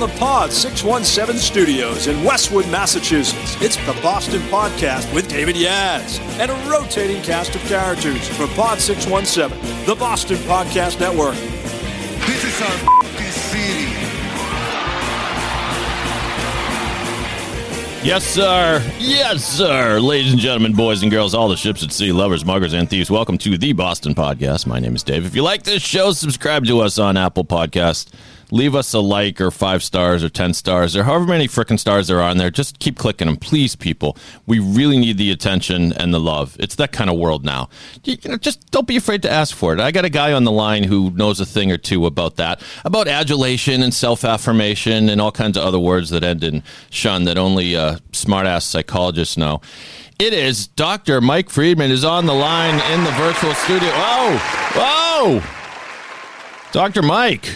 From the Pod 617 studios in Westwood, Massachusetts, it's the Boston Podcast with David Yaz and a rotating cast of characters from Pod 617, the Boston Podcast Network. This is our f***ing city. Yes, sir. Yes, sir. Ladies and gentlemen, boys and girls, all the ships at sea, lovers, muggers, and thieves, welcome to the Boston Podcast. My name is Dave. If you like this show, subscribe to us on Apple Podcast. Leave us a like or five stars or 10 stars or however many frickin' stars there are on there. Just keep clicking them, please, people. We really need the attention and the love. It's that kind of world now. You, you know, just don't be afraid to ask for it. I got a guy on the line who knows a thing or two about that, about adulation and self affirmation and all kinds of other words that end in shun that only uh, smart ass psychologists know. It is Dr. Mike Friedman is on the line in the virtual studio. Whoa, whoa, Dr. Mike,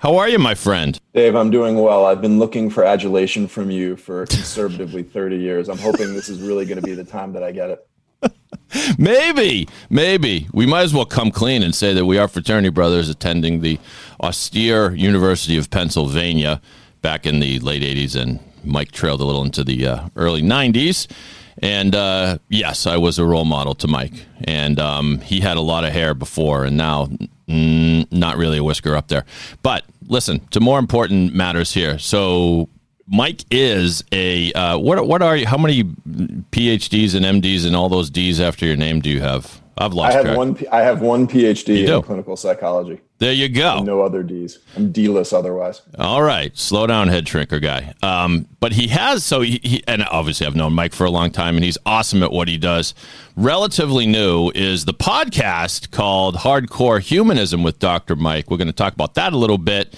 how are you, my friend? Dave, I'm doing well. I've been looking for adulation from you for conservatively 30 years. I'm hoping this is really going to be the time that I get it. Maybe, maybe we might as well come clean and say that we are fraternity brothers attending the austere University of Pennsylvania back in the late '80s, and Mike trailed a little into the uh, early '90s. And uh, yes, I was a role model to Mike, and um, he had a lot of hair before, and now mm, not really a whisker up there. But listen, to more important matters here. So Mike is a uh, what? What are you? How many PhDs and MDs and all those Ds after your name do you have? I've lost. I have track. one. I have one PhD in clinical psychology. There you go. No other D's. I'm D-less otherwise. All right, slow down, head shrinker guy. Um, but he has so he, he and obviously I've known Mike for a long time, and he's awesome at what he does. Relatively new is the podcast called Hardcore Humanism with Dr. Mike. We're going to talk about that a little bit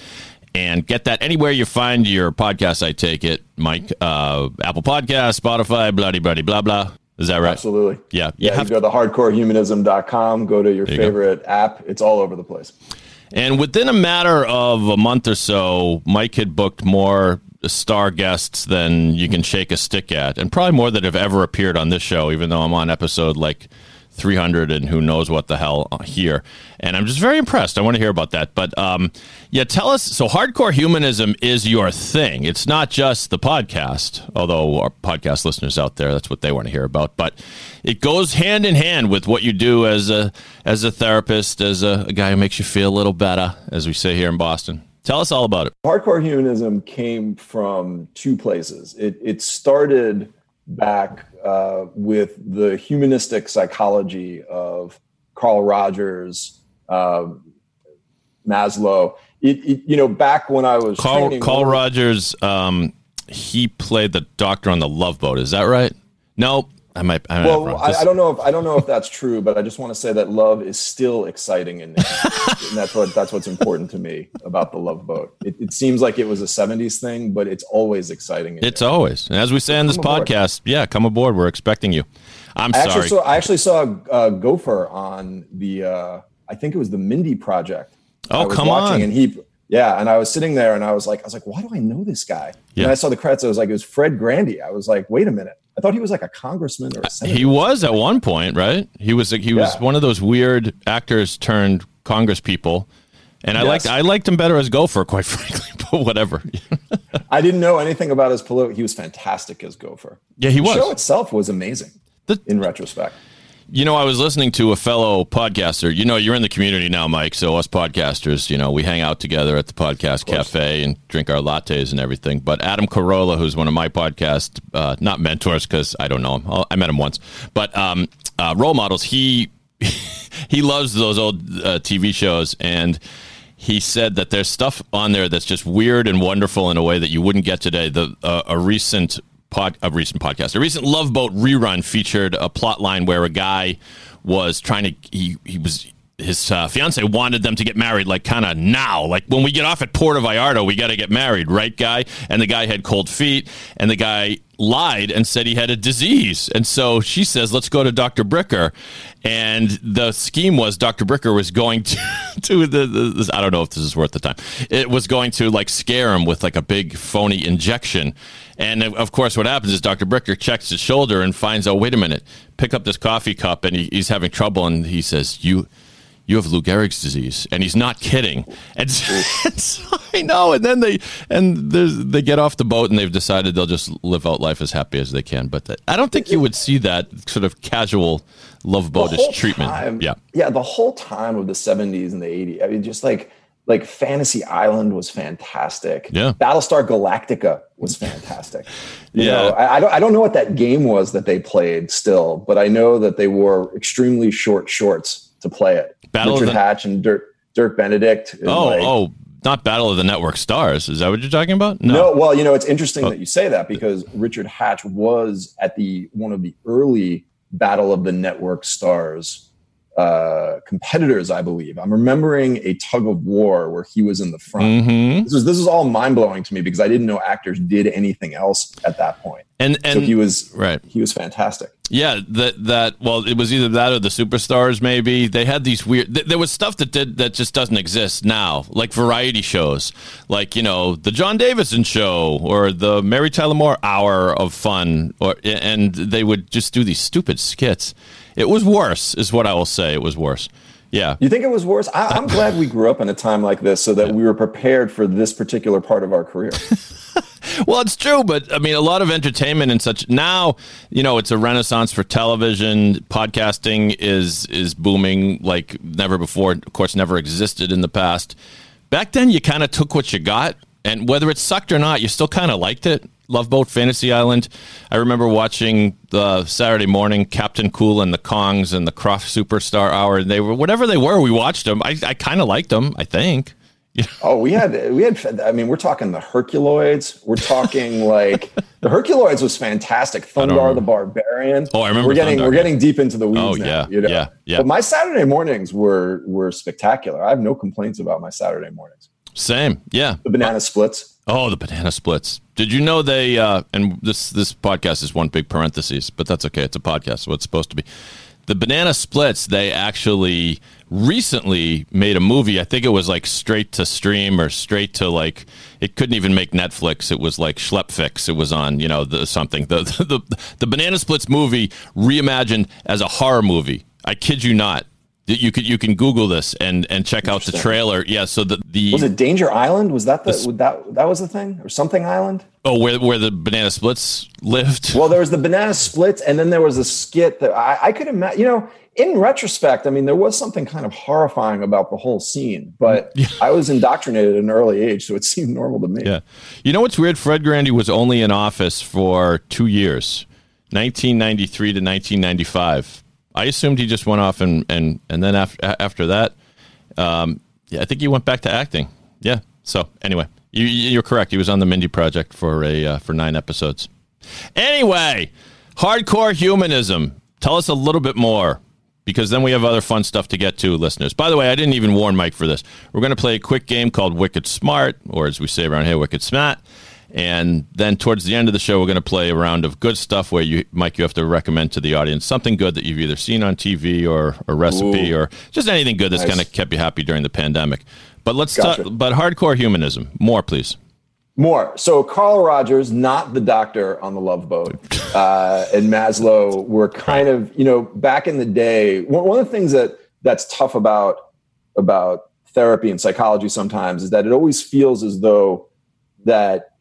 and get that anywhere you find your podcast. I take it, Mike. Uh, Apple Podcast, Spotify, bloody bloody blah blah. Is that right? Absolutely. Yeah, you Yeah. You, go to hardcorehumanism.com. Go to your you go. favorite app. It's all over the place. And within a matter of a month or so, Mike had booked more star guests than you can shake a stick at, and probably more that have ever appeared on this show, even though I'm on episode like 300 and who knows what the hell here. And I'm just very impressed. I want to hear about that. But um, yeah, tell us. So, hardcore humanism is your thing. It's not just the podcast, although our podcast listeners out there, that's what they want to hear about. But it goes hand in hand with what you do as a as a therapist, as a, a guy who makes you feel a little better, as we say here in Boston. Tell us all about it. Hardcore humanism came from two places. It, it started back uh, with the humanistic psychology of Carl Rogers, uh, Maslow. It, it, you know, back when I was Carl, training, Carl Rogers, um, he played the doctor on the Love Boat. Is that right? No, I might. I might Well. I, I don't know if I don't know if that's true, but I just want to say that love is still exciting in and that's what that's what's important to me about the Love Boat. It, it seems like it was a '70s thing, but it's always exciting. In It's always, and as we say on this aboard. podcast, yeah, come aboard. We're expecting you. I'm I sorry. actually saw I actually saw a Gopher on the uh, I think it was the Mindy Project. Oh, come watching on. And he yeah, and I was sitting there and I was like I was like, why do I know this guy? Yeah. And I saw the credits. I was like, it was Fred Grandy. I was like, wait a minute. I thought he was like a congressman or a senator. he was at one point, right? He was like he was Yeah. one of those weird actors turned Congress people, and I Yes. liked I liked him better as Gopher, quite frankly. But whatever. I didn't know anything about his political. He was fantastic as Gopher. Yeah, he was The show itself was amazing. The- in retrospect, You know, I was listening to a fellow podcaster. You know, you're in the community now, Mike. So us podcasters, you know, we hang out together at the podcast cafe and drink our lattes and everything. But Adam Carolla, who's one of my podcast, uh, not mentors because I don't know him. I met him once, but um, uh, role models. He he loves those old uh, TV shows and. He said that there's stuff on there that's just weird and wonderful in a way that you wouldn't get today. The uh, a recent pod, a recent podcast, a recent Love Boat rerun featured a plot line where a guy was trying to he he was his uh, fiance wanted them to get married like kind of now. Like when we get off at Puerto Vallarta we got to get married right guy? And the guy had cold feet and the guy lied and said he had a disease. And so she says let's go to Dr. Bricker. And the scheme was Dr. Bricker was going to to the, the I don't know if this is worth the time. It was going to like scare him with like a big phony injection and of course what happens is Dr. Bricker checks his shoulder and finds oh wait a minute pick up this coffee cup and he, he's having trouble and he says you you have Lou Gehrig's disease, and he's not kidding. And so, I know. And then they and they get off the boat, and they've decided they'll just live out life as happy as they can. But I don't think you would see that sort of casual love boatish treatment. Time, yeah, yeah. The whole time of the '70s and the '80s, I mean, just like like Fantasy Island was fantastic. Yeah. Battlestar Galactica was fantastic. You Yeah. know, I, I don't I don't know what that game was that they played still, but I know that they wore extremely short shorts to play it. Battle Richard the- Hatch and Dirk Dirk Benedict. Oh, like- oh, not Battle of the Network Stars. Is that what you're talking about? No, well, you know, it's interesting Oh. that you say that because Richard Hatch was at the one of the early Battle of the Network Stars uh, competitors, I believe. I'm remembering a tug of war where he was in the front. hmm This is this is all mind blowing to me because I didn't know actors did anything else at that point. And So and he was right. he was fantastic. Yeah, that that well, it was either that or the superstars. Maybe they had these weird. Th- there was stuff that did that just doesn't exist now, like variety shows, like you know the John Davidson show or the Mary Tyler Moore Hour of Fun, or and they would just do these stupid skits. It was worse, is what I will say. It was worse. Yeah, You think it was worse? I, I'm glad we grew up in a time like this so that we were prepared for this particular part of our career. Well, it's true, but I mean, a lot of entertainment and such now. You know, it's a renaissance for television. Podcasting is is booming like never before. Of course, never existed in the past. Back then, you kind of took what you got, and whether it sucked or not, you still kind of liked it. Love Boat, Fantasy Island. I remember watching the Saturday morning Kaptain Kool and the Kongs and the Krofft Superstar Hour. They were whatever they were. We watched them. I, I kind of liked them. I think. Oh, we had we had. I mean, we're talking the Herculoids. We're talking like the Herculoids was fantastic. Thundarr the Barbarian. Oh, I remember We're getting Thundarr, we're yeah. getting deep into the weeds Oh, now. yeah, you know? yeah, yeah. But my Saturday mornings were were spectacular. I have no complaints about my Saturday mornings. Same. Yeah. The banana splits. Oh, the banana splits. Did you know they? Uh, and this this podcast is one big parenthesis, but that's okay. It's a podcast, so it's supposed to be. The banana splits. They actually recently made a movie. I think it was like straight to stream or straight to like. It couldn't even make Netflix. It was like Schlepfix. It was on you know the something. The the the banana splits movie reimagined as a horror movie. I kid you not. You could you can Google this and and check out the trailer. Yeah. So the the Was it Danger Island? Was that the was that that was the thing or something Island? oh where where the banana splits lived. Well, there was the banana splits, and then there was a skit that I, I could imagine. You know, in retrospect, I mean, there was something kind of horrifying about the whole scene, but I was indoctrinated at an early age, so it seemed normal to me. Yeah. You know what's weird? Fred Grandy was only in office for two years, 1993 to 1995. I assumed he just went off and and and then after after that, um, yeah, I think he went back to acting. Yeah. So anyway, you, you're correct. He was on the Mindy Project for a uh, for nine episodes. Anyway, hardcore humanism. Tell us a little bit more because then we have other fun stuff to get to, listeners. By the way, I didn't even warn Mike for this. We're going to play a quick game called Wicked Smart, or as we say around here, Wicked Smart. And then towards the end of the show, we're going to play a round of good stuff where you, Mike, you have to recommend to the audience something good that you've either seen on TV or a recipe Ooh. or just anything good that's Nice. kind of kept you happy during the pandemic. But let's Gotcha. talk. But hardcore humanism, more, please. More. So Carl Rogers, not the doctor on the Love Boat, uh, and Maslow were kind of, you know, back in the day. One, one of the things that that's tough about about therapy and psychology sometimes is that it always feels as though that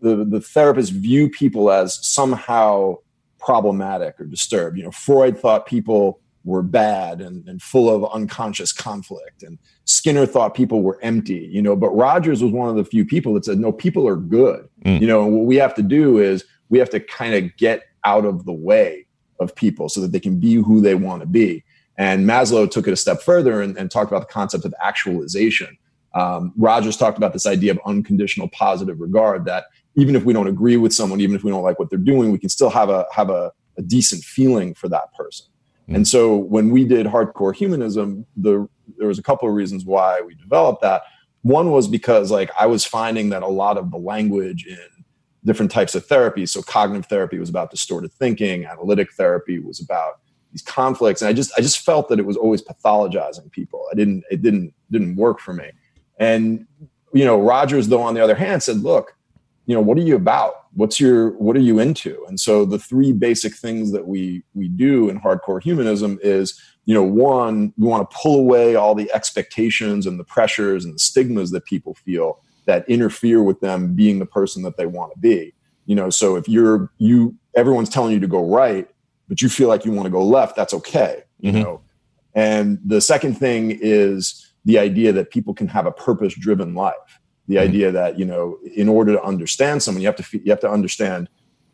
the the therapists view people as somehow problematic or disturbed. You know, Freud thought people were bad and, and full of unconscious conflict and Skinner thought people were empty, you know, but Rogers was one of the few people that said, no, people are good. Mm. You know, what we have to do is we have to kind of get out of the way of people so that they can be who they want to be. And Maslow took it a step further and, and talked about the concept of actualization. Um, Rogers talked about this idea of unconditional positive regard that even if we don't agree with someone, even if we don't like what they're doing, we can still have a have a, a decent feeling for that person. Hmm. And so when we did hardcore humanism, the there was a couple of reasons why we developed that. One was because like I was finding that a lot of the language in different types of therapy. So cognitive therapy was about distorted thinking, analytic therapy was about these conflicts, and I just I just felt that it was always pathologizing people. I didn't it didn't didn't work for me. And you know, Rogers though on the other hand said, look, you know, what are you about? What's your what are you into? And so the three basic things that we we do in hardcore humanism is you know, one, we want to pull away all the expectations and the pressures and the stigmas that people feel that interfere with them being the person that they want to be. You know, so if you're you everyone's telling you to go right, but you feel like you want to go left, that's okay. You mm-hmm. know. And the second thing is the idea that people can have a purpose driven life. The mm-hmm. idea that, you know, in order to understand someone, you have to you have to understand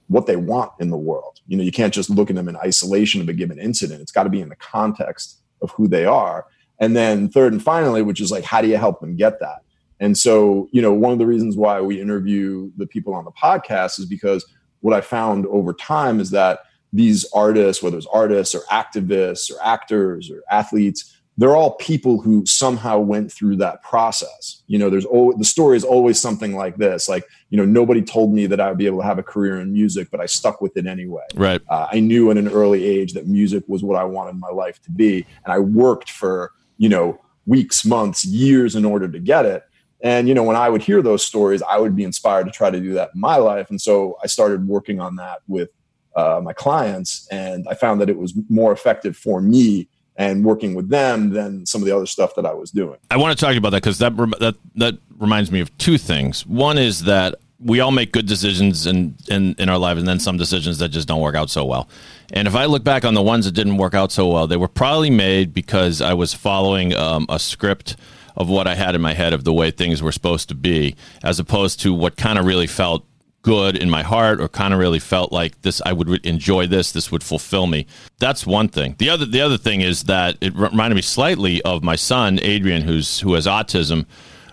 what they want in the world. You know, you can't just look at them in isolation of a given incident. It's got to be in the context of who they are. And then third and finally, which is like, how do you help them get that? And so, you know, one of the reasons why we interview the people on the podcast is because what I found over time is that these artists, whether it's artists or activists or actors or athletes, they're all people who somehow went through that process. You know, there's always, the story is always something like this. Like, you know, nobody told me that I would be able to have a career in music, but I stuck with it anyway. Right. Uh, I knew at an early age that music was what I wanted my life to be, and I worked for you know weeks, months, years in order to get it. And you know, when I would hear those stories, I would be inspired to try to do that in my life. And so I started working on that with uh, my clients, and I found that it was more effective for me and working with them than some of the other stuff that I was doing. I want to talk about that because that that that reminds me of two things. One is that we all make good decisions in, in, in our life and then some decisions that just don't work out so well. And if I look back on the ones that didn't work out so well, they were probably made because I was following um, a script of what I had in my head of the way things were supposed to be, as opposed to what kind of really felt good in my heart or kind of really felt like this I would enjoy this this would fulfill me. That's one thing. The other the other thing is that it reminded me slightly of my son Adrian who's who has autism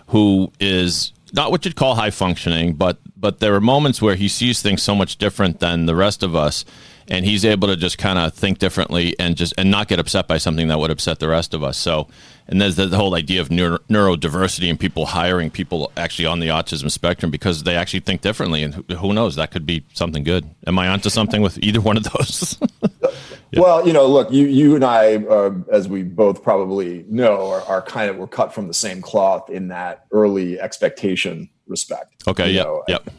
who is not what you'd call high functioning but but there are moments where he sees things so much different than the rest of us and he's able to just kind of think differently and just and not get upset by something that would upset the rest of us. So and there's the whole idea of neuro, neurodiversity and people hiring people actually on the autism spectrum because they actually think differently and who, knows that could be something good. Am i onto something with either one of those? Yeah. well you know look you you and i uh, as we both probably know are, are, kind of we're cut from the same cloth in that early expectation respect. Okay yeah yep.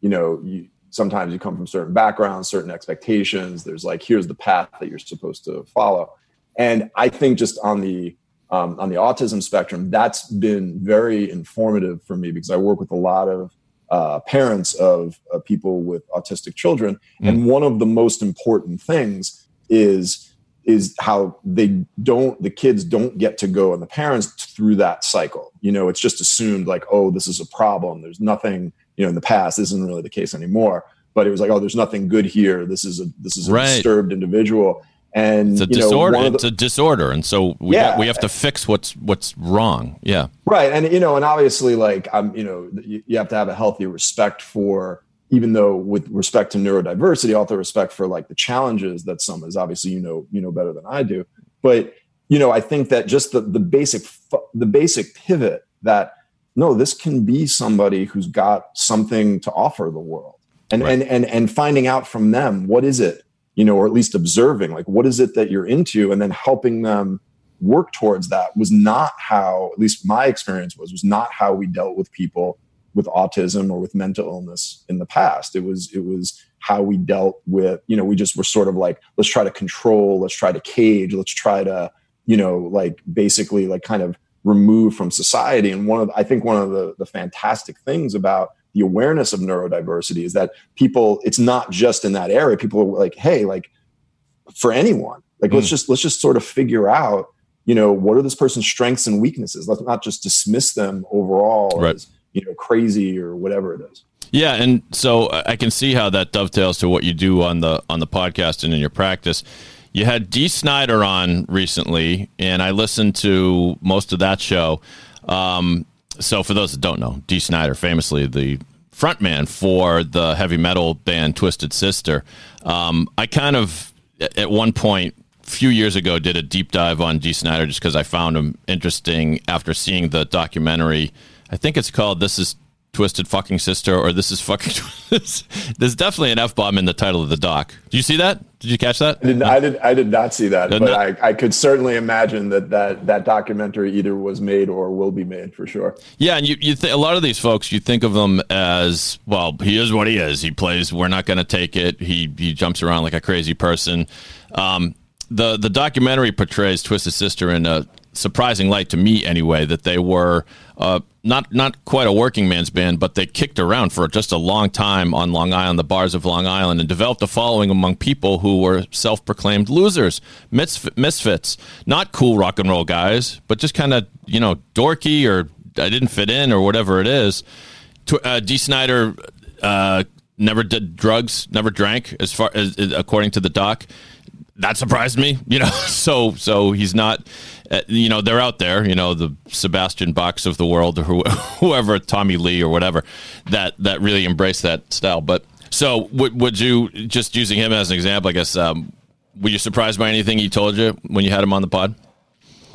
you know you, sometimes you come from certain backgrounds certain expectations there's like here's the path that you're supposed to follow and i think just on the um, on the autism spectrum, that's been very informative for me because I work with a lot of uh, parents of uh, people with autistic children, mm. and one of the most important things is is how they don't the kids don't get to go and the parents through that cycle. You know, it's just assumed like, oh, this is a problem. There's nothing. You know, in the past, this isn't really the case anymore. But it was like, oh, there's nothing good here. This is a this is a right. disturbed individual and it's a disorder. Know, the, it's a disorder, and so we yeah. we have to fix what's what's wrong. Yeah, right. And you know, and obviously, like I'm, you know, you, you have to have a healthy respect for, even though with respect to neurodiversity, also respect for like the challenges that some is. Obviously, you know, you know better than I do, but you know, I think that just the the basic the basic pivot that no, this can be somebody who's got something to offer the world, and right. and and and finding out from them what is it you know, or at least observing like what is it that you're into and then helping them work towards that was not how, at least my experience was, was not how we dealt with people with autism or with mental illness in the past. It was, it was how we dealt with, you know, we just were sort of like, let's try to control, let's try to cage, let's try to, you know, like basically like kind of remove from society. And one of, I think one of the, the fantastic things about the awareness of neurodiversity is that people it's not just in that area people are like hey like for anyone like mm. let's just let's just sort of figure out you know what are this person's strengths and weaknesses let's not just dismiss them overall right. as you know crazy or whatever it is yeah and so i can see how that dovetails to what you do on the on the podcast and in your practice you had Dee Snider on recently and i listened to most of that show um, so for those that don't know, Dee Snider, famously the frontman for the heavy metal band Twisted Sister, um, I kind of at one point a few years ago did a deep dive on Dee Snider just because I found him interesting after seeing the documentary. I think it's called "This Is Twisted Fucking Sister" or "This Is Fucking." There's definitely an f bomb in the title of the doc. Did you see that? Did you catch that? I did, I did, I did not see that, Did but not- I, I could certainly imagine that, that that documentary either was made or will be made for sure. Yeah, and you, you th- a lot of these folks, you think of them as well. He is what he is. He plays. We're not going to take it. He he jumps around like a crazy person. Um, the the documentary portrays Twisted Sister in a surprising light to me, anyway. That they were uh, not not quite a working man's band, but they kicked around for just a long time on Long Island, the bars of Long Island, and developed a following among people who were self proclaimed losers, misf- misfits, not cool rock and roll guys, but just kind of you know dorky or I didn't fit in or whatever it is. Tw- uh, Dee Snider uh, never did drugs, never drank, as far as according to the doc. That surprised me, you know. So, so he's not, uh, you know, they're out there, you know, the Sebastian Bachs of the world, or who- whoever, Tommy Lee or whatever, that that really embrace that style. But so, would would you just using him as an example? I guess, um, were you surprised by anything he told you when you had him on the pod?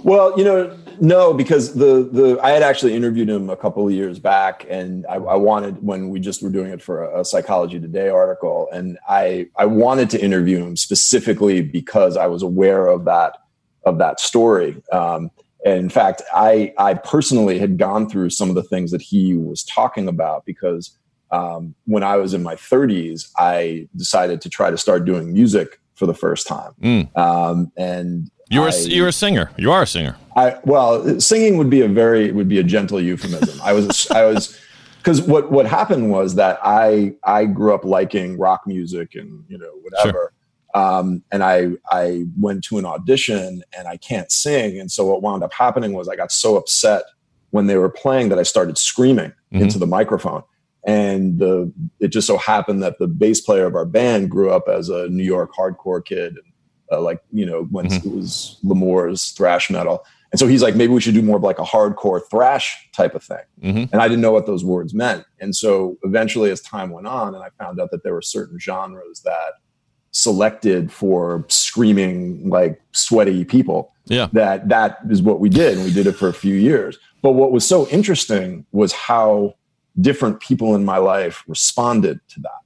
Well, you know, no, because the the I had actually interviewed him a couple of years back, and I, I wanted when we just were doing it for a, a Psychology Today article, and I I wanted to interview him specifically because I was aware of that of that story. Um, and in fact, I I personally had gone through some of the things that he was talking about because um, when I was in my 30s, I decided to try to start doing music for the first time, Mm. um, and You were I- you're a singer. You are a singer. I well, singing would be a very would be a gentle euphemism. I was I was because what what happened was that I I grew up liking rock music and you know whatever. Um, and I I went to an audition and I can't sing, and so what wound up happening was I got so upset when they were playing that I started screaming Mhm. into the microphone. And the it just so happened that the bass player of our band grew up as a New York hardcore kid, and uh, like you know when Mhm. it was Lemore's thrash metal. And so he's like, maybe we should do more of like a hardcore thrash type of thing. Mhm. And I didn't know what those words meant. And so eventually, as time went on, and I found out that there were certain genres that selected for screaming, like sweaty people, Yeah. that that is what we did. And we did it for a few years. But what was so interesting was how different people in my life responded to that.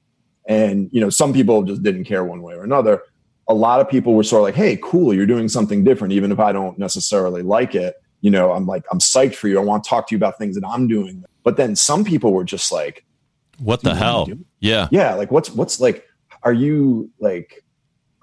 And, you know, some people just didn't care one way or another. A lot of people were sort of like, hey, cool, you're doing something different, even if I don't necessarily like it. You know, I'm like, I'm psyched for you. I want to talk to you about things that I'm doing. But then some people were just like, What the hell? Yeah. yeah, like what's what's like, are you like,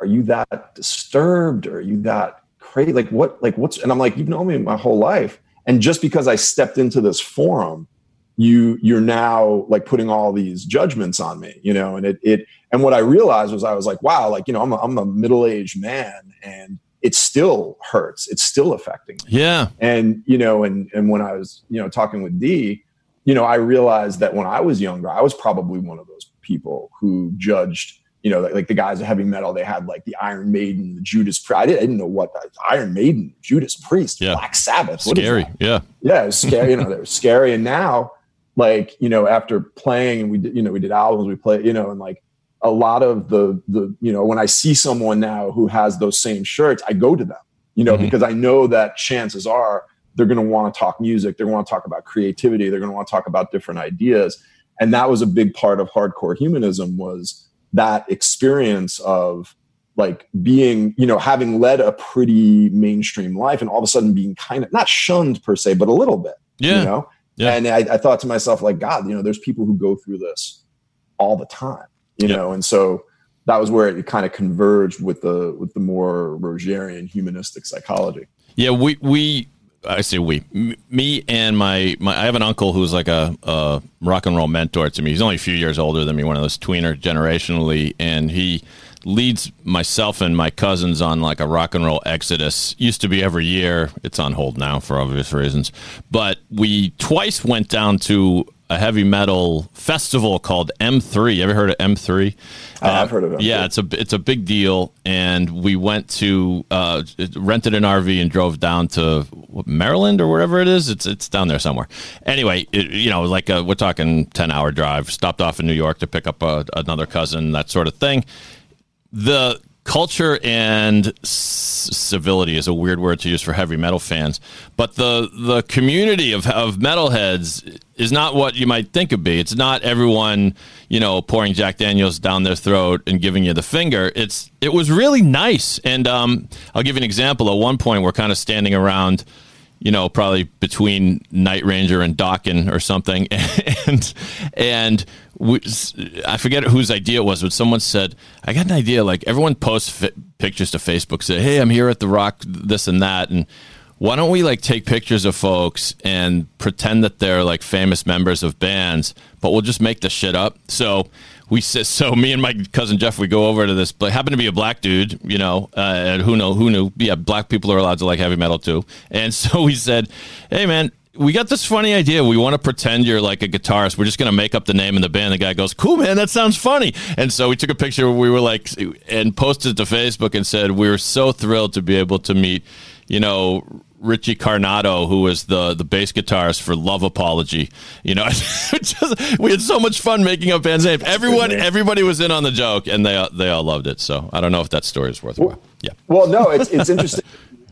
are you that disturbed? Or are you that crazy? Like what, like what's and I'm like, you've known me my whole life. And just because I stepped into this forum, you you're now like putting all these judgments on me, you know, and it it and what I realized was I was like, wow, like, you know, I'm a, I'm a middle-aged man and it still hurts. It's still affecting me Yeah. and you know and and when i was you know talking with Dee you know i realized that when i was younger i was probably one of those people who judged you know like, like the guys of heavy metal they had like the iron maiden the judas priest i didn't, I didn't know what iron maiden judas priest Yeah. black sabbath Scary. Yeah. yeah it was scary you know they were scary and now like you know after playing and we did you know we did albums we play you know and like a lot of the the you know when i see someone now who has those same shirts i go to them you know Mhm. because i know that chances are they're going to want to talk music they're going to want to talk about creativity they're going to want to talk about different ideas and that was a big part of hardcore humanism was that experience of like being you know having led a pretty mainstream life and all of a sudden being kind of not shunned per se but a little bit Yeah. you know Yeah. and I, I thought to myself like god you know there's people who go through this all the time you Yeah. know and so that was where it kind of converged with the with the more rogerian humanistic psychology Yeah, we we I say we M- me and my my I have an uncle who's like a, a rock and roll mentor to me. He's only a few years older than me, one of those tweener generationally, and he leads myself and my cousins on like a rock and roll exodus. Used to be every year. It's on hold now for obvious reasons. But we twice went down to a heavy metal festival called M3. You ever heard of M3? I have heard of it Uh, Yeah, it's a it's a big deal, and we went to uh, rented an RV and drove down to Maryland or wherever it is. It's it's down there somewhere. Anyway, it, you know, like a, we're talking ten hour drive. Stopped off in New York to pick up a, another cousin, that sort of thing. The culture and civility is a weird word to use for heavy metal fans, but the the community of of metalheads is not what you might think it be. It's not everyone, you know, pouring Jack Daniels down their throat and giving you the finger. It's it was really nice, and um, I'll give you an example. At one point, we're kind of standing around you know, probably between Night Ranger and Dokken or something. And and we, I forget whose idea it was, but someone said, "I got an idea. Like everyone posts pictures to Facebook, say, hey, I'm here at the Rock, this and that, and." Why don't we like take pictures of folks and pretend that they're like famous members of bands, but we'll just make the shit up. So we said, so me and my cousin Jeff we go over to this but happen to be a black dude you know uh, and who know who knew yeah black people are allowed to like heavy metal too and so we said hey man we got this funny idea. We want to pretend you're like a guitarist. We're just going to make up the name of the band. The guy goes, "Cool, man, that sounds funny." And so we took a picture. We were like, and posted to Facebook and said, "We were so thrilled to be able to meet, you know, Richie Carnado, who was the the bass guitarist for Love Apology. You know, just, we had so much fun making up bands' names. Everyone, everybody was in on the joke, and they they all loved it. So I don't know if that story is worthwhile. Well, yeah. Well, no, it's it's interesting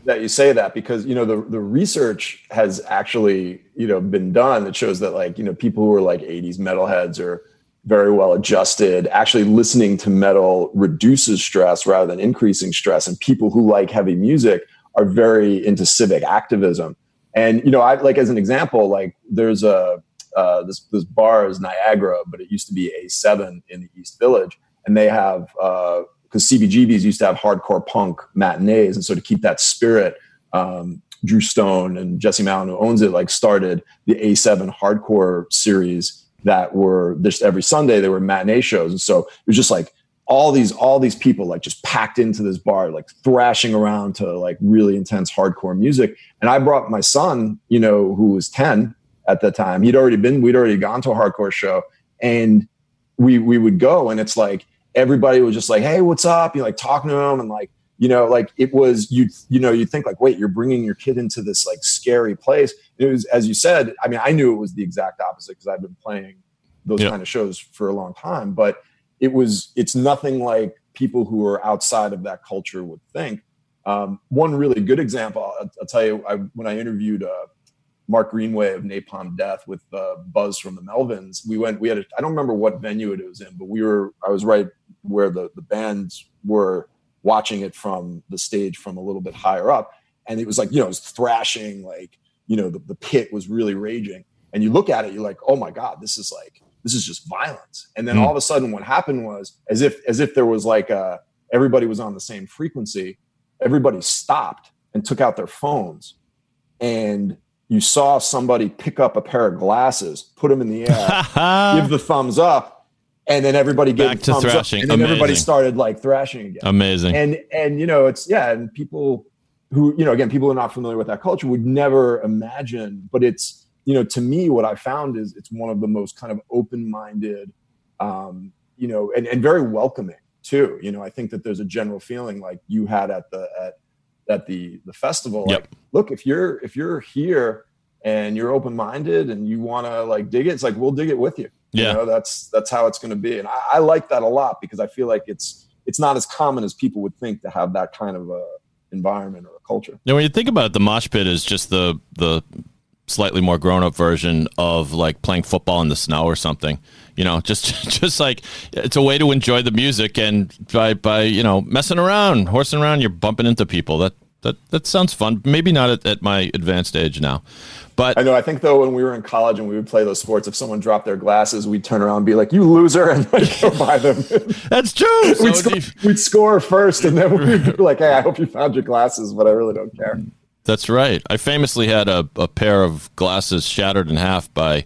that you say that because you know the the research has actually you know been done that shows that like you know people who are like 80s metalheads are very well adjusted actually listening to metal reduces stress rather than increasing stress and people who like heavy music are very into civic activism. And you know, I like as an example, like there's a uh, this this bar is Niagara, but it used to be A7 in the East Village, and they have because uh, CBGBs used to have hardcore punk matinees, and so to keep that spirit, um, Drew Stone and Jesse Malin, who owns it, like started the A7 hardcore series that were just every Sunday. They were matinee shows, and so it was just like all these all these people like just packed into this bar like thrashing around to like really intense hardcore music. And i brought my son you know who was 10 at the time. He'd already been we'd already gone to a hardcore show. And we we would go and it's like everybody was just like hey what's up? You like talking to him and like you know like it was you you know you think like wait you're bringing your kid into this like scary place. It was as you said i mean i knew it was the exact opposite because i've been playing those kind of shows for a long time but it was it's nothing like people who are outside of that culture would think. Um, one really good example, I'll, I'll tell you, I, when I interviewed uh, Mark Greenway of Napalm Death with uh, Buzz from the Melvins, we went. We had I don't remember what venue it was in, but we were. I was right where the the bands were watching it from the stage from a little bit higher up, and it was like you know it was thrashing, like you know the, the pit was really raging, and you look at it, you're like, oh my god, this is like this is just violence. And then mm. all of a sudden, what happened was as if as if there was like a, everybody was on the same frequency. Everybody stopped and took out their phones, and you saw somebody pick up a pair of glasses, put them in the air, give the thumbs up, and then everybody gave back to thrashing. Up, and then Amazing. everybody started like thrashing again. Amazing. And and you know it's yeah, and people who you know again people who are not familiar with that culture would never imagine, but it's you know, to me, what I found is it's one of the most kind of open-minded, um, you know, and, and very welcoming too. You know, I think that there's a general feeling like you had at the at at the the festival. Yep. Like, look, if you're if you're here and you're open-minded and you want to like dig it, it's like we'll dig it with you. Yeah, you know, that's that's how it's going to be, and I, I like that a lot because I feel like it's it's not as common as people would think to have that kind of a environment or a culture. Now, when you think about it, the mosh pit is just the the slightly more grown up version of like playing football in the snow or something. You know, just just like it's a way to enjoy the music and by by you know messing around, horsing around, you're bumping into people. That that that sounds fun. Maybe not at, at my advanced age now, but I know. I think though, when we were in college and we would play those sports, if someone dropped their glasses, we'd turn around and be like, "You loser!" and like go buy them. That's true. we'd, score, we'd, score, first, and then we'd be like, "Hey, I hope you found your glasses, but I really don't care." That's right. I famously had a, a pair of glasses shattered in half by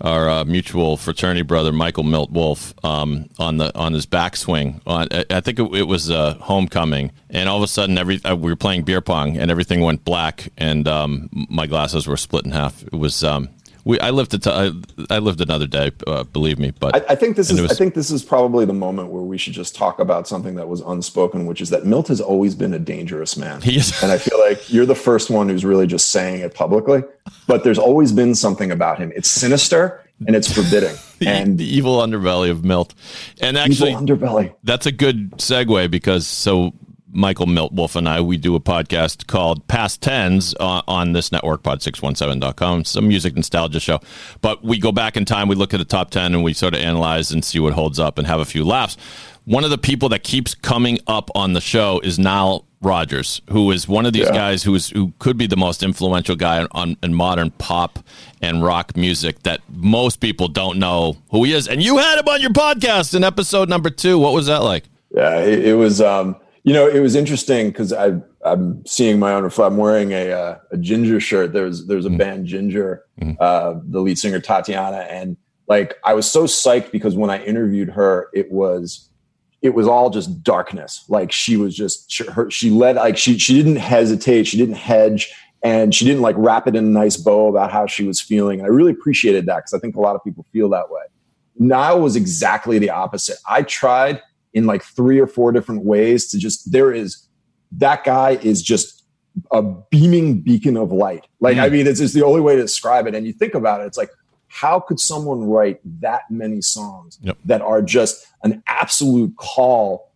our uh, mutual fraternity brother Michael Milt Wolf um, on the on his backswing. On I think it, it was uh, homecoming, and all of a sudden, every uh, we were playing beer pong, and everything went black, and um, my glasses were split in half. It was um, we I lived to I, I lived another day, uh, believe me. But I, I think this is was, I think this is probably the moment where we should just talk about something that was unspoken, which is that Milt has always been a dangerous man. He is. and I feel like you're the first one who's really just saying it publicly. But there's always been something about him. It's sinister and it's forbidding. And the evil underbelly of Milt. And actually, underbelly. that's a good segue because so Michael Milt Wolf and I, we do a podcast called Past Tens on, on this network, pod617.com. It's a music nostalgia show. But we go back in time, we look at the top 10 and we sort of analyze and see what holds up and have a few laughs. One of the people that keeps coming up on the show is Nile Rodgers, who is one of these Yeah. guys who is who could be the most influential guy on in modern pop and rock music that most people don't know who he is. And you had him on your podcast in episode number two. What was that like? Yeah, it, it was. Um, you know, it was interesting because I I'm seeing my own. Reflection. I'm wearing a uh, a Jinjer shirt. There's there's a band Jinjer, uh, the lead singer Tatiana, and like I was so psyched because when I interviewed her, it was it was all just darkness. Like she was just she, her, she led like she she didn't hesitate, she didn't hedge, and she didn't like wrap it in a nice bow about how she was feeling. And I really appreciated that because I think a lot of people feel that way. Nile was exactly the opposite. I tried in like three or four different ways to just there is that guy is just a beaming beacon of light. Like I mm. mean, it's just the only way to describe it. And you think about it, it's like how could someone write that many songs Yep. that are just an absolute call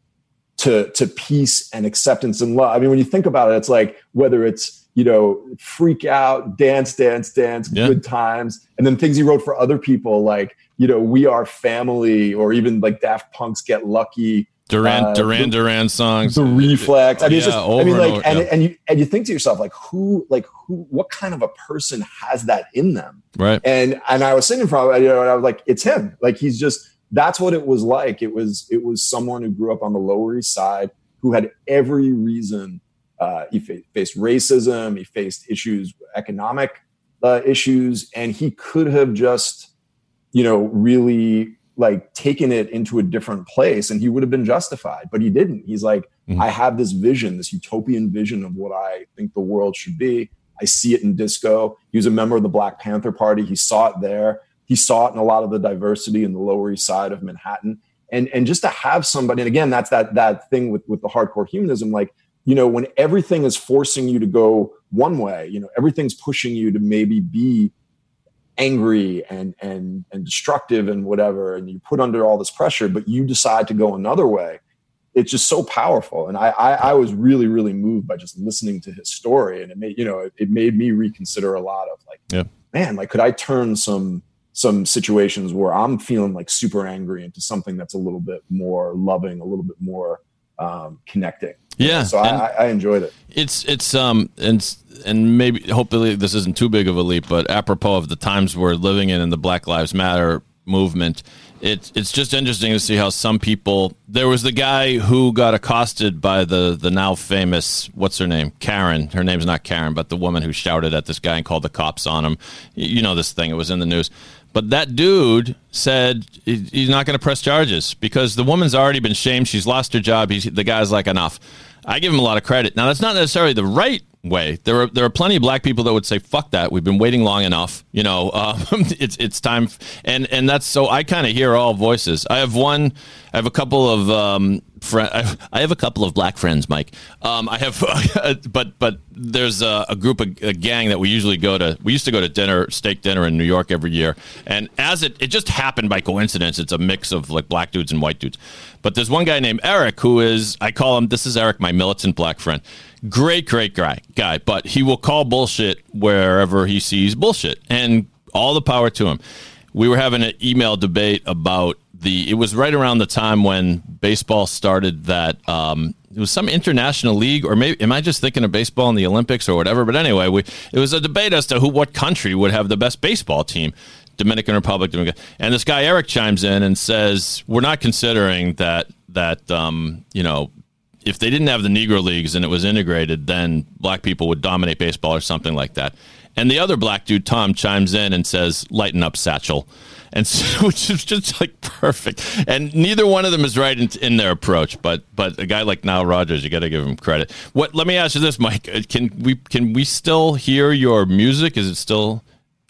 to to peace and acceptance and love? I mean, when you think about it, it's like whether it's you know freak out, dance, dance, dance, Yeah. good times, and then things he wrote for other people like you know we are family, or even like Daft Punk's Get Lucky. Duran Uh, Duran Duran songs. The reflex. I mean, it's Yeah, just. I mean, and like, over, and, yeah. and you and you think to yourself, like, who, like, who, what kind of a person has that in them? right. and and I was sitting from you know and I was like it's him like he's just that's what it was like it was it was someone who grew up on the Lower East Side who had every reason uh, he fa- faced racism he faced issues economic uh, issues and he could have just you know really like taken it into a different place and he would have been justified but he didn't he's like Mhm. I have this vision this utopian vision of what I think the world should be I see it in disco. He was a member of the Black Panther Party. He saw it there. He saw it in a lot of the diversity in the Lower East Side of Manhattan. And and just to have somebody, and again, that's that that thing with with the hardcore humanism, like you know, when everything is forcing you to go one way, you know, everything's pushing you to maybe be angry and and and destructive and whatever, and you put under all this pressure, but you decide to go another way it's just so powerful. And I, I, I was really, really moved by just listening to his story. And it made, you know, it, it made me reconsider a lot of like, Yeah. man, like, could I turn some, some situations where I'm feeling like super angry into something that's a little bit more loving, a little bit more um, connecting. Yeah. So I, I enjoyed it. It's it's um and and maybe hopefully this isn't too big of a leap, but apropos of the times we're living in and the Black Lives Matter movement, it's it's just interesting to see how some people. There was the guy who got accosted by the the now famous what's her name Karen. Her name's not Karen, but the woman who shouted at this guy and called the cops on him. You know this thing; it was in the news. But that dude said he- he's not going to press charges because the woman's already been shamed. She's lost her job. He's, the guy's like, enough. I give him a lot of credit. Now, that's not necessarily the right way. There are there are plenty of black people that would say, "Fuck that." We've been waiting long enough. You know, um, it's it's time. f- And and that's so I kind of hear all voices. I have one. I have a couple of um, friend. I have, a couple of black friends, Mike. Um, I have, but but there's a, a group of a gang that we usually go to. We used to go to dinner, steak dinner in New York every year. And as it it just happened by coincidence, it's a mix of like black dudes and white dudes. But there's one guy named Eric who is I call him. This is Eric, my militant black friend. Great, great guy, guy. But he will call bullshit wherever he sees bullshit, and all the power to him. We were having an email debate about the. It was right around the time when baseball started. That um, it was some international league, or maybe am I just thinking of baseball in the Olympics or whatever? But anyway, we it was a debate as to who, what country would have the best baseball team. Dominican Republic, Dominican. and this guy Eric chimes in and says, "We're not considering that that um, you know if they didn't have the Negro leagues and it was integrated, then black people would dominate baseball or something like that." And the other black dude, Tom, chimes in and says, "Lighten up, Satchel," and so, which is just like perfect. And neither one of them is right in, in their approach, but but a guy like Nile Rodgers, you got to give him credit. What? Let me ask you this, Mike: Uh, Can we can we still hear your music? Is it still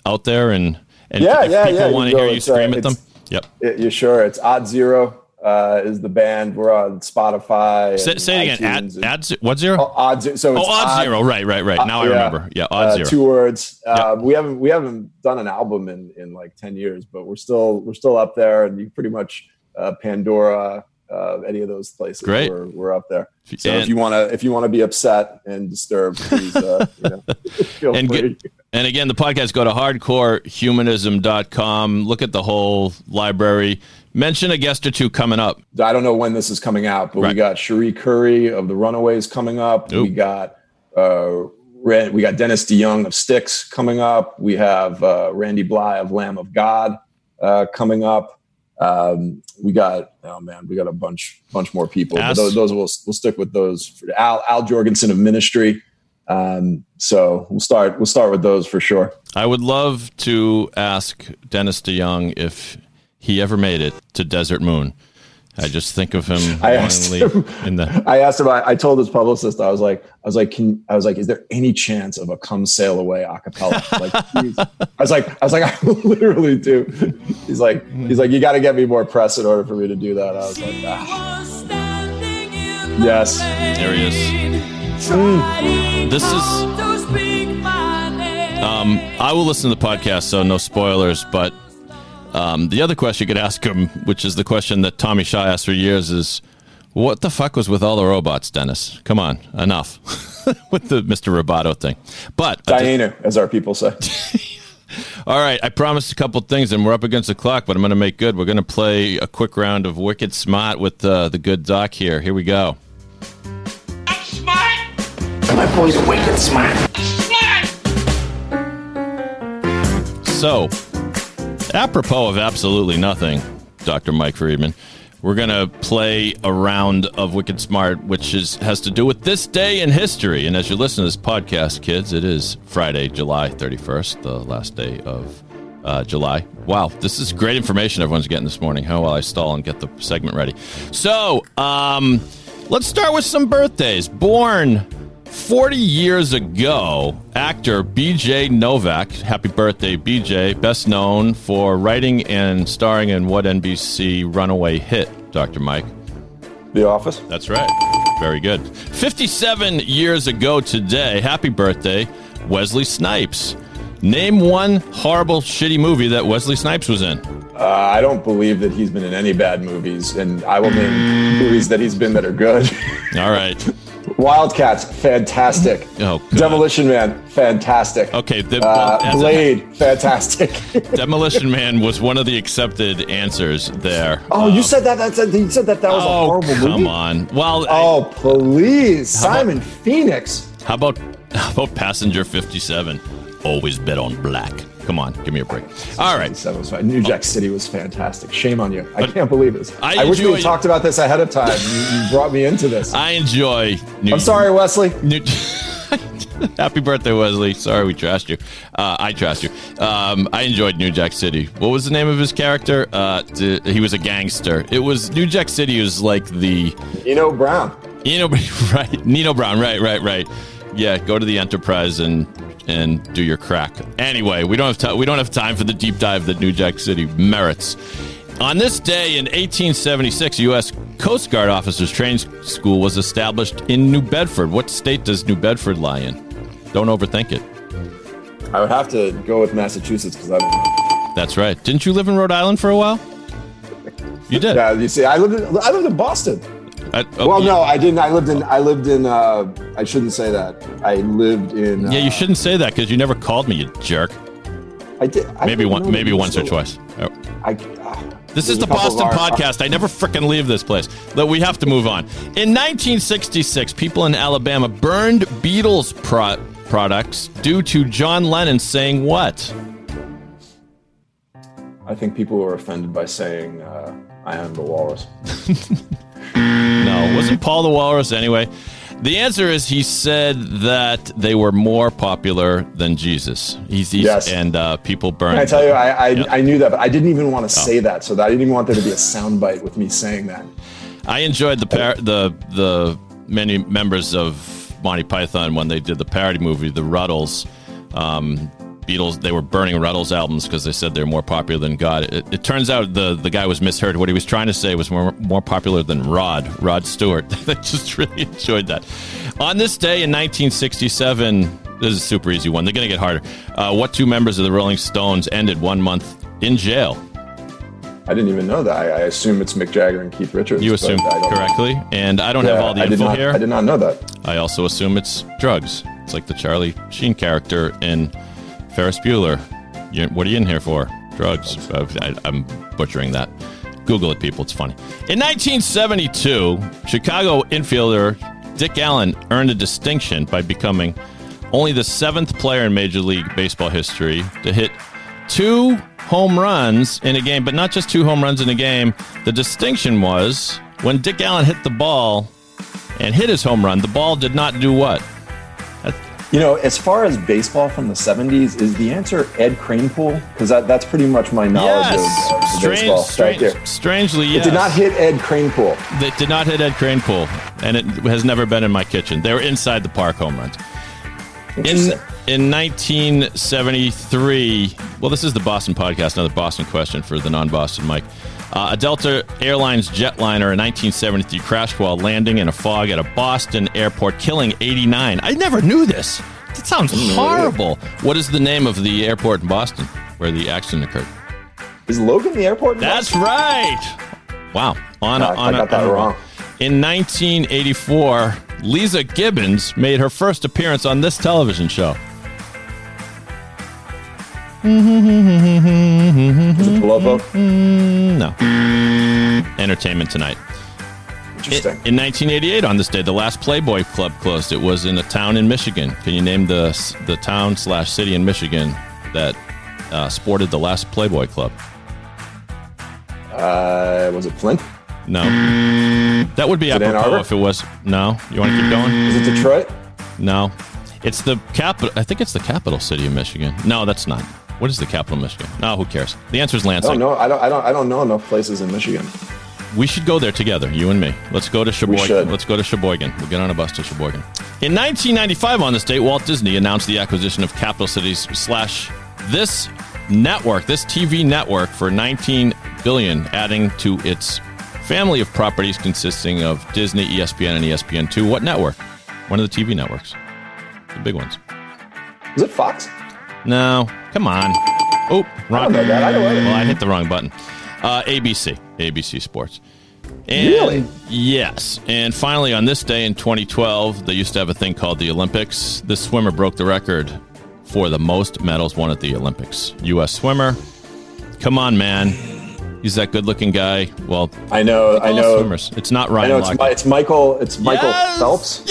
out there? And and Yeah, if yeah, people yeah, want to hear you uh, scream at them. Yep. Yeah, you sure? It's odd zero uh, is the band. We're on Spotify. Say, say it again. Ad, ad, what zero? Oh, odd zero. So Oh, it's odd zero. Right, right, right. Now I remember. Yeah, odd uh, zero. Two words. Yeah. Uh, we haven't we haven't done an album in in like ten years, but we're still we're still up there, and you pretty much uh, Pandora, uh, any of those places. Great. We're, we're up there. So And- if you want to if you want to be upset and disturbed, please uh, you know, feel And free. get- And again, the podcast, go to hardcorehumanism.com. Look at the whole library. Mention a guest or two coming up. I don't know when this is coming out, but Right. we got Cherie Currie of the Runaways coming up. Oop. We got uh, we got Dennis DeYoung of Styx coming up. We have uh, Randy Blythe of Lamb of God uh, coming up. Um, we got oh man, we got a bunch bunch more people. Those, those we'll we'll stick with those. For Al Al Jourgensen of Ministry. Um, so we'll start we'll start with those for sure. I would love to ask Dennis DeYoung if he ever made it to Desert Moon. I just think of him I asked him- in the. I asked him. I, I told his publicist. I was like, I was like, can I was like, is there any chance of a "Come Sail Away" acapella? Like, please. I was like, I was like, I literally do. He's like, he's like, you got to get me more press in order for me to do that. I was like, ah. yes, There he is. This is. Um, I will listen to the podcast, so no spoilers. But um, the other question you could ask him, which is the question that Tommy Shaw asked for years, is what the fuck was with all the robots, Dennis? Come on, enough with the Mr. Roboto thing. But I just- Dayenu, as our people say. all right, I promised a couple things, and we're up against the clock, but I'm going to make good. We're going to play a quick round of Wicked Smart with uh, the good doc here. Here we go. I'm smart. My boy's wicked smart. Smart. So, apropos of absolutely nothing, Dr. Mike Friedman, we're going to play a round of Wicked Smart, which is has to do with this day in history. And as you listen to this podcast, kids, it is Friday, July 31st, the last day of uh, July. Wow, this is great information everyone's getting this morning. How while I stall and get the segment ready. So, um, let's start with some birthdays. Born 40 years ago, actor BJ Novak, happy birthday, BJ, best known for writing and starring in what NBC runaway hit, Dr. Mike? The Office. That's right. Very good. 57 years ago today, happy birthday, Wesley Snipes. Name one horrible, shitty movie that Wesley Snipes was in. Uh, I don't believe that he's been in any bad movies, and I will name movies that he's been that are good. All right. Wildcats, fantastic. Oh, God. Demolition Man, fantastic. Okay. The, Uh, as a- Blade, fantastic. Demolition Man was one of the accepted answers there. oh, you said that. That's a, you said that that was a Oh, horrible come movie. Come on. Well, I- Oh, please, Simon Phoenix. How about how about Passenger 57? Always bet on black. Come on, give me a break. All right. Seven was fine. New Jack City was fantastic. Shame on you. I can't believe this. I I, wish we had talked about this ahead of time. You, you brought me into this. I enjoy New I'm sorry, Wesley. New- Happy birthday, Wesley. Sorry we trashed you. Uh, I trashed you. Um, I enjoyed New Jack City. What was the name of his character? Uh, d- he was a gangster. It was New Jack City was like the know Brown. Nino, right? Nino Brown, right, right, right. Yeah, go to the Enterprise and and do your crack. Anyway, we don't have time. We don't have time for the deep dive that New Jack City merits. On this day in 1876, U.S. Coast Guard officers training school was established in New Bedford. What state does New Bedford lie in? Don't overthink it. I would have to go with Massachusetts because I don't know. That's right. Didn't you live in Rhode Island for a while? You did. Yeah, you see, I lived. In, I lived in Boston. I- oh, Well, no, I didn't. I lived in. I lived in. Uh, I shouldn't say that. I lived in. Uh, Yeah, you shouldn't say that because you never called me, you jerk. I did. I Maybe don't one, maybe once or twice. Oh. I. Uh, This is the Boston our- podcast. I never frickin' leave this place. But we have to move on. In 1966, people in Alabama burned Beatles pro- products due to John Lennon saying what? I think people were offended by saying uh, "I am the walrus." No, wasn't Paul the Walrus anyway? The answer is he said that they were more popular than Jesus. He's, he's Yes. and uh, people burned. Can I tell you, I I. I knew that, but I didn't even want to say that. So that I didn't even want there to be a soundbite with me saying that. I enjoyed the par- the the many members of Monty Python when they did the parody movie, The Rutles. Um, Beatles they were burning Rutles albums because they said they're more popular than God. It, it, turns out the the guy was misheard. What he was trying to say was more more popular than Rod Rod Stewart. I just really enjoyed that. On this day in 1967, this is a super easy one. They're going to get harder. Uh, what two members of the Rolling Stones ended one month in jail? I didn't even know that. I, I assume it's Mick Jagger and Keith Richards. You assume correctly, know. and I don't yeah, have all the I info not, here. I did not know that. I also assume it's drugs. It's like the Charlie Sheen character in Ferris Bueller. You, what are you in here for? Drugs. Uh, I, I'm butchering that. Google it, people. It's funny. In 1972, Chicago infielder Dick Allen earned a distinction by becoming only the seventh player in Major League Baseball history to hit two home runs in a game, but not just two home runs in a game. The distinction was when Dick Allen hit the ball and hit his home run, the ball did not do what? You know, as far as baseball from the 70s, is the answer Ed Kranepool? Because that, that's pretty much my knowledge yes. of, of strange, baseball. Strange, right strangely, yes. It did not hit Ed Kranepool. It did not hit Ed Kranepool, and it has never been in my kitchen. They were inside the park home runs. In, in 1973, well, this is the Boston podcast, another Boston question for the non Boston Mike. Uh, a Delta Airlines jetliner in 1973 crashed while landing in a fog at a Boston airport, killing 89. I never knew this. That sounds horrible. What is the name of the airport in Boston where the accident occurred? Is Logan the airport? That's right. Wow. On, I, on I got a, that on wrong. In 1984, Leeza Gibbons made her first appearance on this television show. Is it Palopo? No. Entertainment Tonight. Interesting. In 1988, on this day, the last Playboy Club closed. It was in a town in Michigan. Can you name the the town slash city in Michigan that uh, sported the last Playboy Club? Uh, was it Flint? No. That would be Is Ann apropos Arbor? if it was. No. You want to keep going? Is it Detroit? No. It's the capital. I think it's the capital city of Michigan. No, that's not. What is the capital of Michigan? No, who cares? The answer is I Lansing. don't know. I don't. I don't. I don't know enough places in Michigan. We should go there together, you and me. Let's go to Sheboygan. Let's go to Sheboygan. We'll get on a bus to Sheboygan. In 1995, on this date, Walt Disney announced the acquisition of Capital Cities slash this network, this TV network, for 19 billion, adding to its family of properties consisting of Disney, ESPN, and ESPN2. What network? One of the TV networks, the big ones. Is it Fox? No, come on. Oh, wrong. I don't know that. I. Well, I hit the wrong button. Uh, ABC, ABC Sports. And Really? Yes. And finally, on this day in 2012, they used to have a thing called the Olympics. This swimmer broke the record for the most medals won at the Olympics. U.S. swimmer. Come on, man. He's that good-looking guy. Well, I know. I know. Swimmers. It's not I Ryan know. It's. It's Michael. It's Michael Yes! Phelps.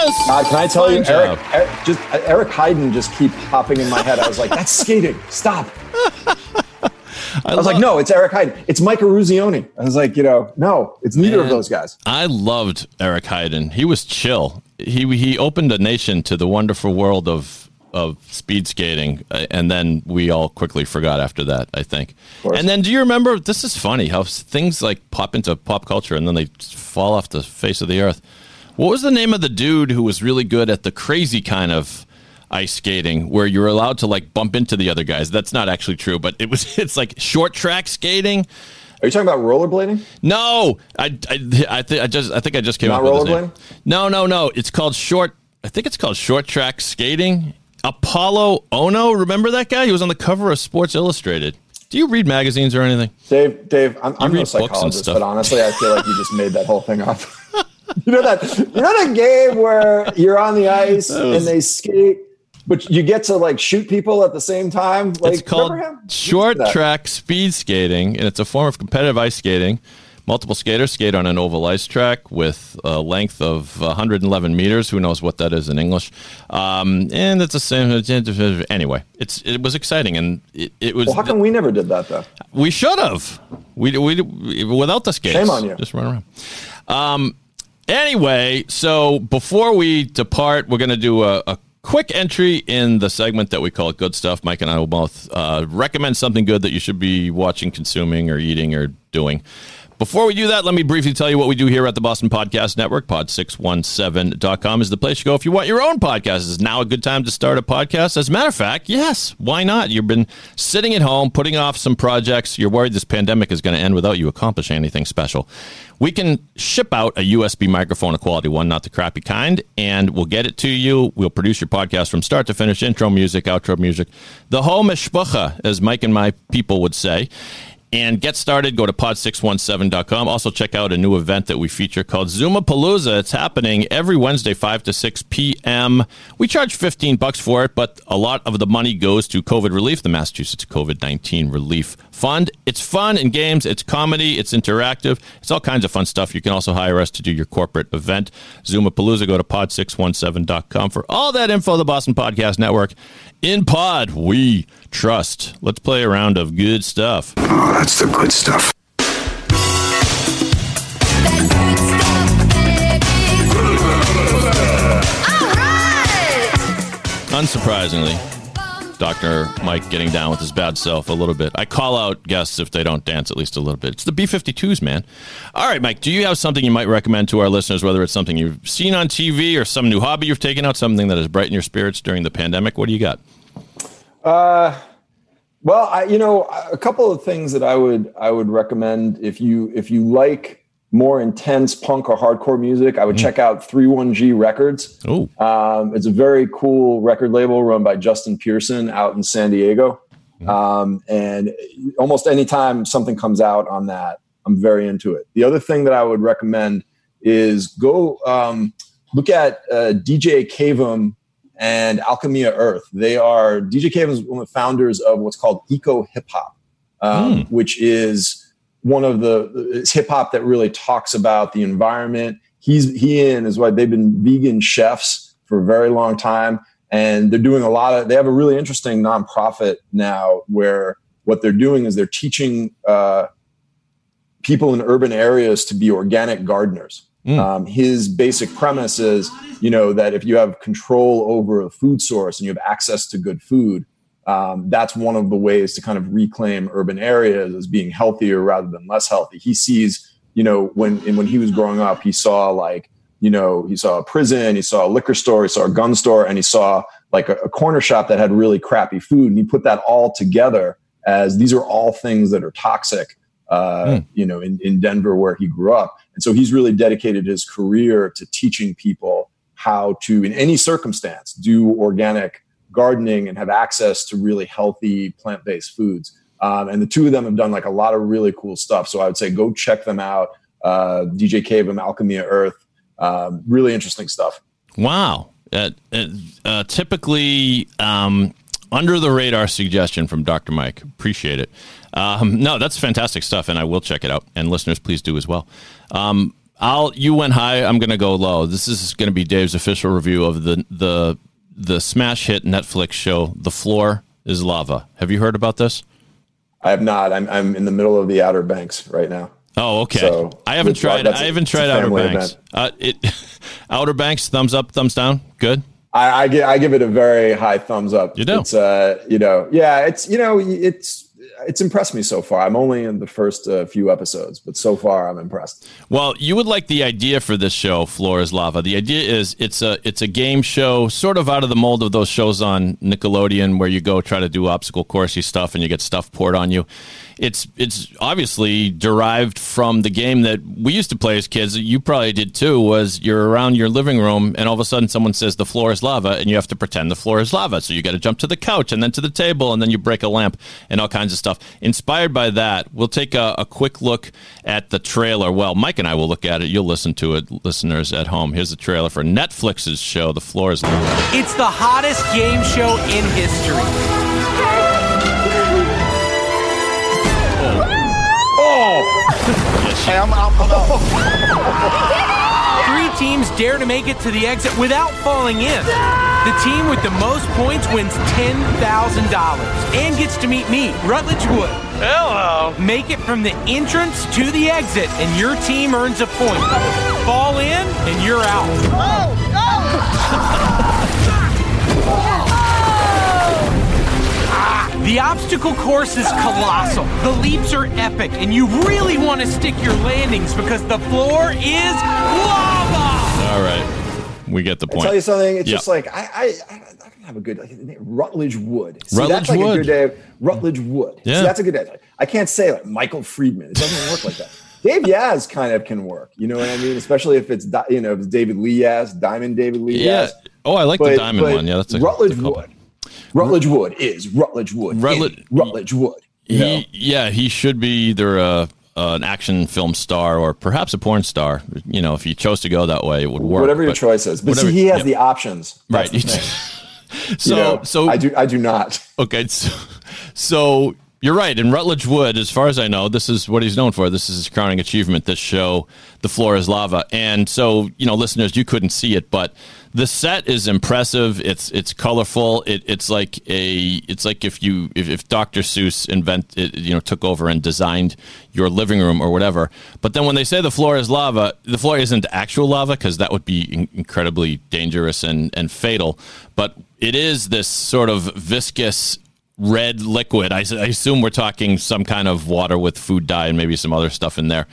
Yes. God, can I tell Fine you. Eric, Eric? Just uh, Eric Heiden just keep popping in my head. I was like, that's skating. Stop. I was like, no, it's Eric Heiden. It's Mike Eruzione. I was like, you know, no, it's neither of those guys. I loved Eric Heiden. He was chill. He he opened a nation to the wonderful world of of speed skating, uh, and then we all quickly forgot after that. I think. And then, do you remember? This is funny how things like pop into pop culture and then they fall off the face of the earth. What was the name of the dude who was really good at the crazy kind of ice skating where you're allowed to like bump into the other guys? That's not actually true, but it was. It's like short track skating. Are you talking about rollerblading? No, I, I, I, th- I just, I think I just came Not up with rollerblading? No, no, no. It's called short. I think it's called short track skating. Apolo Ohno, remember that guy? He was on the cover of Sports Illustrated. Do you read magazines or anything? Dave, Dave, I'm, I'm no psychologist, but honestly, I feel like you just made that whole thing up. you know that you know that game where you're on the ice and they skate, but you get to like shoot people at the same time. Like, it's called short track speed skating, and it's a form of competitive ice skating. Multiple skaters skate on an oval ice track with a length of 111 meters. Who knows what that is in English? Um, and it's the same. Anyway, it's it was exciting, and it, it was. Well, how come we never did that though? We should have. We, we, we without the skates. Shame on you. Just run around. Um. Anyway, so before we depart, we're going to do a, a quick entry in the segment that we call "Good Stuff." Mike and I will both uh, recommend something good that you should be watching, consuming, or eating, or doing. Before we do that, let me briefly tell you what we do here at the Boston Podcast Network. Pod617.com is the place to go if you want your own podcast. Is now a good time to start a podcast? As a matter of fact, yes. Why not? You've been sitting at home, putting off some projects. You're worried this pandemic is going to end without you accomplishing anything special. We can ship out a USB microphone, a quality one, not the crappy kind, and we'll get it to you. We'll produce your podcast from start to finish, intro music, outro music, the whole mishpucha, as Mike and my people would say. And get started, go to pod617.com. Also, check out a new event that we feature called Zuma Palooza. It's happening every Wednesday, 5 to 6 p.m. We charge 15 bucks for it, but a lot of the money goes to COVID relief, the Massachusetts COVID 19 Relief Fund. It's fun and games, it's comedy, it's interactive, it's all kinds of fun stuff. You can also hire us to do your corporate event. Zuma Palooza, go to pod617.com for all that info, the Boston Podcast Network. In Pod, we trust. Let's play a round of good stuff. Oh, that's the good stuff. Unsurprisingly, Dr. Mike getting down with his bad self a little bit. I call out guests if they don't dance at least a little bit. It's the B 52s, man. All right, Mike, do you have something you might recommend to our listeners, whether it's something you've seen on TV or some new hobby you've taken out, something that has brightened your spirits during the pandemic? What do you got? Uh, well, I, you know, a couple of things that I would I would recommend if you if you like more intense punk or hardcore music, I would check out 31G Records. Oh, Um, it's a very cool record label run by Justin Pearson out in San Diego. Um, and almost anytime something comes out on that, I'm very into it. The other thing that I would recommend is go um, look at uh, DJ Cavem and Alchemia Earth. They are DJ Cavem is one of the founders of what's called eco hip hop, um, which is one of the hip hop that really talks about the environment. He's he and his wife they've been vegan chefs for a very long time, and they're doing a lot of. They have a really interesting nonprofit now where what they're doing is they're teaching uh, people in urban areas to be organic gardeners. Um, his basic premise is, you know, that if you have control over a food source and you have access to good food, um, that's one of the ways to kind of reclaim urban areas as being healthier rather than less healthy. He sees, you know, when when he was growing up, he saw like, you know, he saw a prison, he saw a liquor store, he saw a gun store, and he saw like a, a corner shop that had really crappy food. And he put that all together as these are all things that are toxic, uh, you know, in, in Denver where he grew up. And so he's really dedicated his career to teaching people how to, in any circumstance, do organic gardening and have access to really healthy plant based foods. Um, and the two of them have done like a lot of really cool stuff. So I would say go check them out. Uh, DJ Cavem, Alchemia Earth, um, really interesting stuff. wow. Uh, uh, uh, typically, um, under the radar suggestion from Dr. Mike. Appreciate it. Um, no, that's fantastic stuff, and I will check it out. And listeners, please do as well. Um, I'll. You went high. I'm going to go low. This is going to be Dave's official review of the the the smash hit Netflix show, The Floor is Lava. Have you heard about this? I have not. I'm, I'm in the middle of the Outer Banks right now. Oh, okay. So, I haven't tried. I haven't tried Outer Banks. Uh, it Outer Banks. Thumbs up, thumbs down. Good. I, I, give, I give it a very high thumbs up. You do? It's, uh, you know, yeah, it's, you know, it's, it's impressed me so far. I'm only in the first uh, few episodes, but so far I'm impressed. Well, you would like the idea for this show, Floor is Lava. The idea is it's a it's a game show, sort of out of the mold of those shows on Nickelodeon, where you go try to do obstacle coursey stuff and you get stuff poured on you. It's it's obviously derived from the game that we used to play as kids. You probably did too. Was you're around your living room and all of a sudden someone says the floor is lava and you have to pretend the floor is lava. So you got to jump to the couch and then to the table and then you break a lamp and all kinds of stuff. Inspired by that, we'll take a, a quick look at the trailer. Well, Mike and I will look at it. You'll listen to it, listeners at home. Here's the trailer for Netflix's show, The Floor is Lava. It's the hottest game show in history. Three teams dare to make it to the exit without falling in. The team with the most points wins $10,000 and gets to meet me, Rutledge Wood. Hello. Make it from the entrance to the exit, and your team earns a point. Fall in, and you're out. Oh, The obstacle course is colossal. The leaps are epic, and you really want to stick your landings because the floor is lava. All right. We get the point. I point. tell you something. It's Yeah. just like I, I, I don't have a good like, Rutledge Wood. See, Rutledge that's like Wood. a good day. Rutledge Wood. Yeah. See, that's a good day. I can't say like Michael Friedman. It doesn't work like that. Dave Yaz kind of can work. You know what I mean? Especially if it's you know if it's David Lee Yaz, Diamond David Lee yeah. Yaz. Oh, I like the diamond one. Yeah, that's a Rutledge that's a. Wood. Rutledge Wood is Rutledge Wood. Rutledge- Rutledge Wood. Know? He, yeah, he should be either a, an action film star or perhaps a porn star. You know, if he chose to go that way, it would work. whatever your choice is. But whatever- see, he has yeah. the options. That's right. the so, You know, so I do. I do not. Okay, so, so you're right. In Rutledge Wood, as far as I know, this is what he's known for. This is his crowning achievement. This show, "The Floor Is Lava," and so you know, listeners, you couldn't see it, but the set is impressive. It's it's colorful. It, it's like a it's like if you if, if Dr. Seuss invent it, you know took over and designed your living room or whatever. But then when they say the floor is lava, the floor isn't actual lava because that would be in- incredibly dangerous and and fatal. But it is this sort of viscous red liquid. I assume we're talking some kind of water with food dye and maybe some other stuff in there.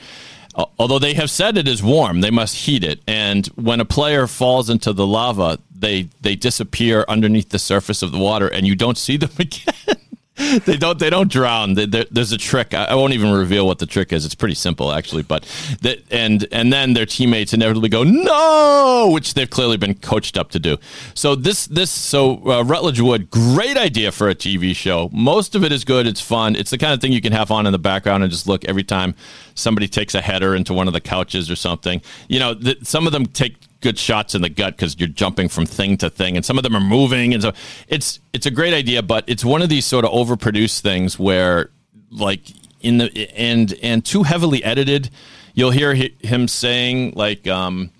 Al- Although they have said it is warm, they must heat it. And when a player falls into the lava, they they disappear underneath the surface of the water, and you don't see them again. they don't they don't drown. They- there- there's a trick. I, I won't even reveal what the trick is. It's pretty simple actually. But that and and then their teammates inevitably go no, which they've clearly been coached up to do. So this this so uh, Rutledge Wood, great idea for a TV show. Most of it is good. It's fun. It's the kind of thing you can have on in the background and just look every time somebody takes a header into one of the couches or something. You know, th- some of them take good shots in the gut because you're jumping from thing to thing, and some of them are moving, and so it's it's a great idea, but it's one of these sort of overproduced things where like in the and and too heavily edited. You'll hear him saying like um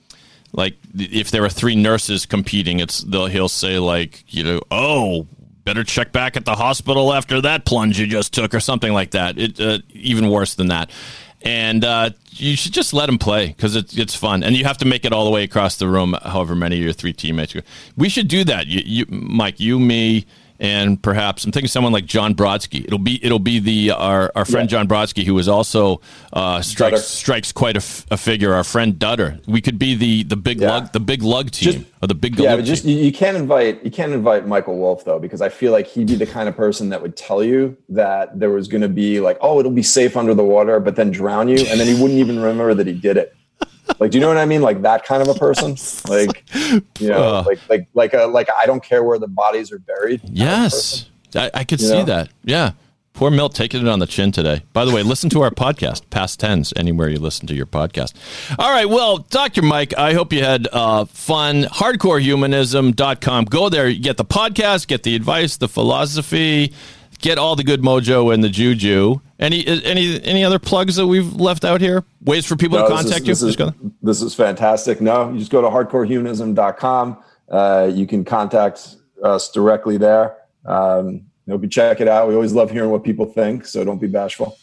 like if there are three nurses competing, it's they'll he'll say like you know oh better check back at the hospital after that plunge you just took or something like that. It uh, even worse than that. And uh, you should just let him play because it's it's fun, and you have to make it all the way across the room. However many of your three teammates, we should do that. You, you Mike, you, me, and perhaps I'm thinking someone like John Brodsky. It'll be it'll be the our, our friend John Brodsky who is also uh, strikes Dutter. strikes quite a, f- a figure. Our friend Dutter. We could be the the big Yeah. lug the big lug team Just- or the big Yeah, but just team. you, you can't invite you can't invite Michael Wolf though because I feel like he'd be the kind of person that would tell you that there was going to be like oh it'll be safe under the water but then drown you and then he wouldn't even remember that he did it. Like, do you know what I mean? Like that kind of a person. Like, you know, Uh. like like like a like I don't care where the bodies are buried. kind of person. Yes, I, I could You see know? that. Yeah. Poor Milt taking it on the chin today. By the way, listen to our podcast, past tense, anywhere you listen to your podcast. All right. Well, Dr. Mike, I hope you had uh, fun. Hardcorehumanism.com. Go there, get the podcast, get the advice, the philosophy, get all the good mojo and the juju. Any any any other plugs that we've left out here? Ways for people No, to this is- contact you? This is, this is fantastic. No, you just go to hardcorehumanism.com. Uh, you can contact us directly there. Um, hope you check it out. We always love hearing what people think, so don't be bashful.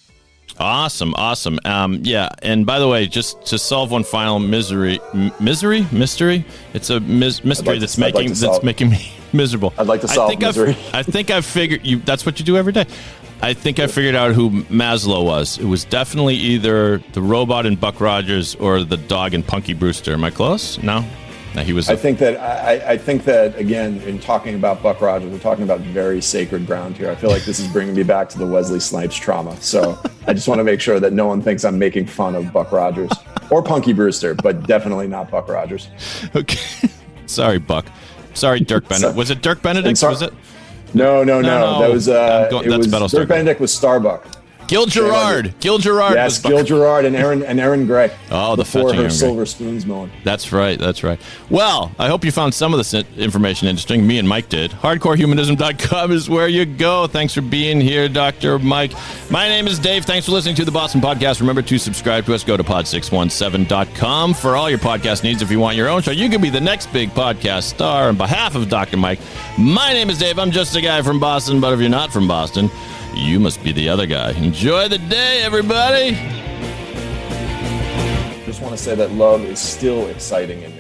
Awesome, awesome. Um, yeah, and by the way, just to solve one final misery, m- misery, mystery. It's a mis- mystery like that's like making that's making me miserable. I'd like to solve I think misery. I've, I think I figured you. That's what you do every day. I think I figured out who Maslow was. It was definitely either the robot in Buck Rogers or the dog in Punky Brewster. Am I close? No, no, he was. I think that I, I think that again, in talking about Buck Rogers, we're talking about very sacred ground here. I feel like this is bringing me back to the Wesley Snipes trauma. So I just want to make sure that no one thinks I'm making fun of Buck Rogers or Punky Brewster, but definitely not Buck Rogers. okay. Sorry, Buck. Sorry, Dirk Benedict. Was it Dirk Benedict? sorry- Was it No, no, no. No. That was uh, going- it that's was Dirk Benedict was Starbuck. Gil Gerard? Gil Gerard. Yes, Gil Gerard and Erin and Erin Gray. Oh, the before her Erin Gray. silver spoons moment. That's right. That's right. Well, I hope you found some of this information interesting. Me and Mike did. HardcoreHumanism.com is where you go. Thanks for being here, Dr. Mike. My name is Dave. Thanks for listening to the Boston Podcast. Remember to subscribe to us. Go to pod617.com for all your podcast needs. If you want your own show, you can be the next big podcast star. On behalf of Dr. Mike, my name is Dave. I'm just a guy from Boston, but if you're not from Boston, you must be the other guy. Enjoy the day, everybody. Just want to say that love is still exciting in you.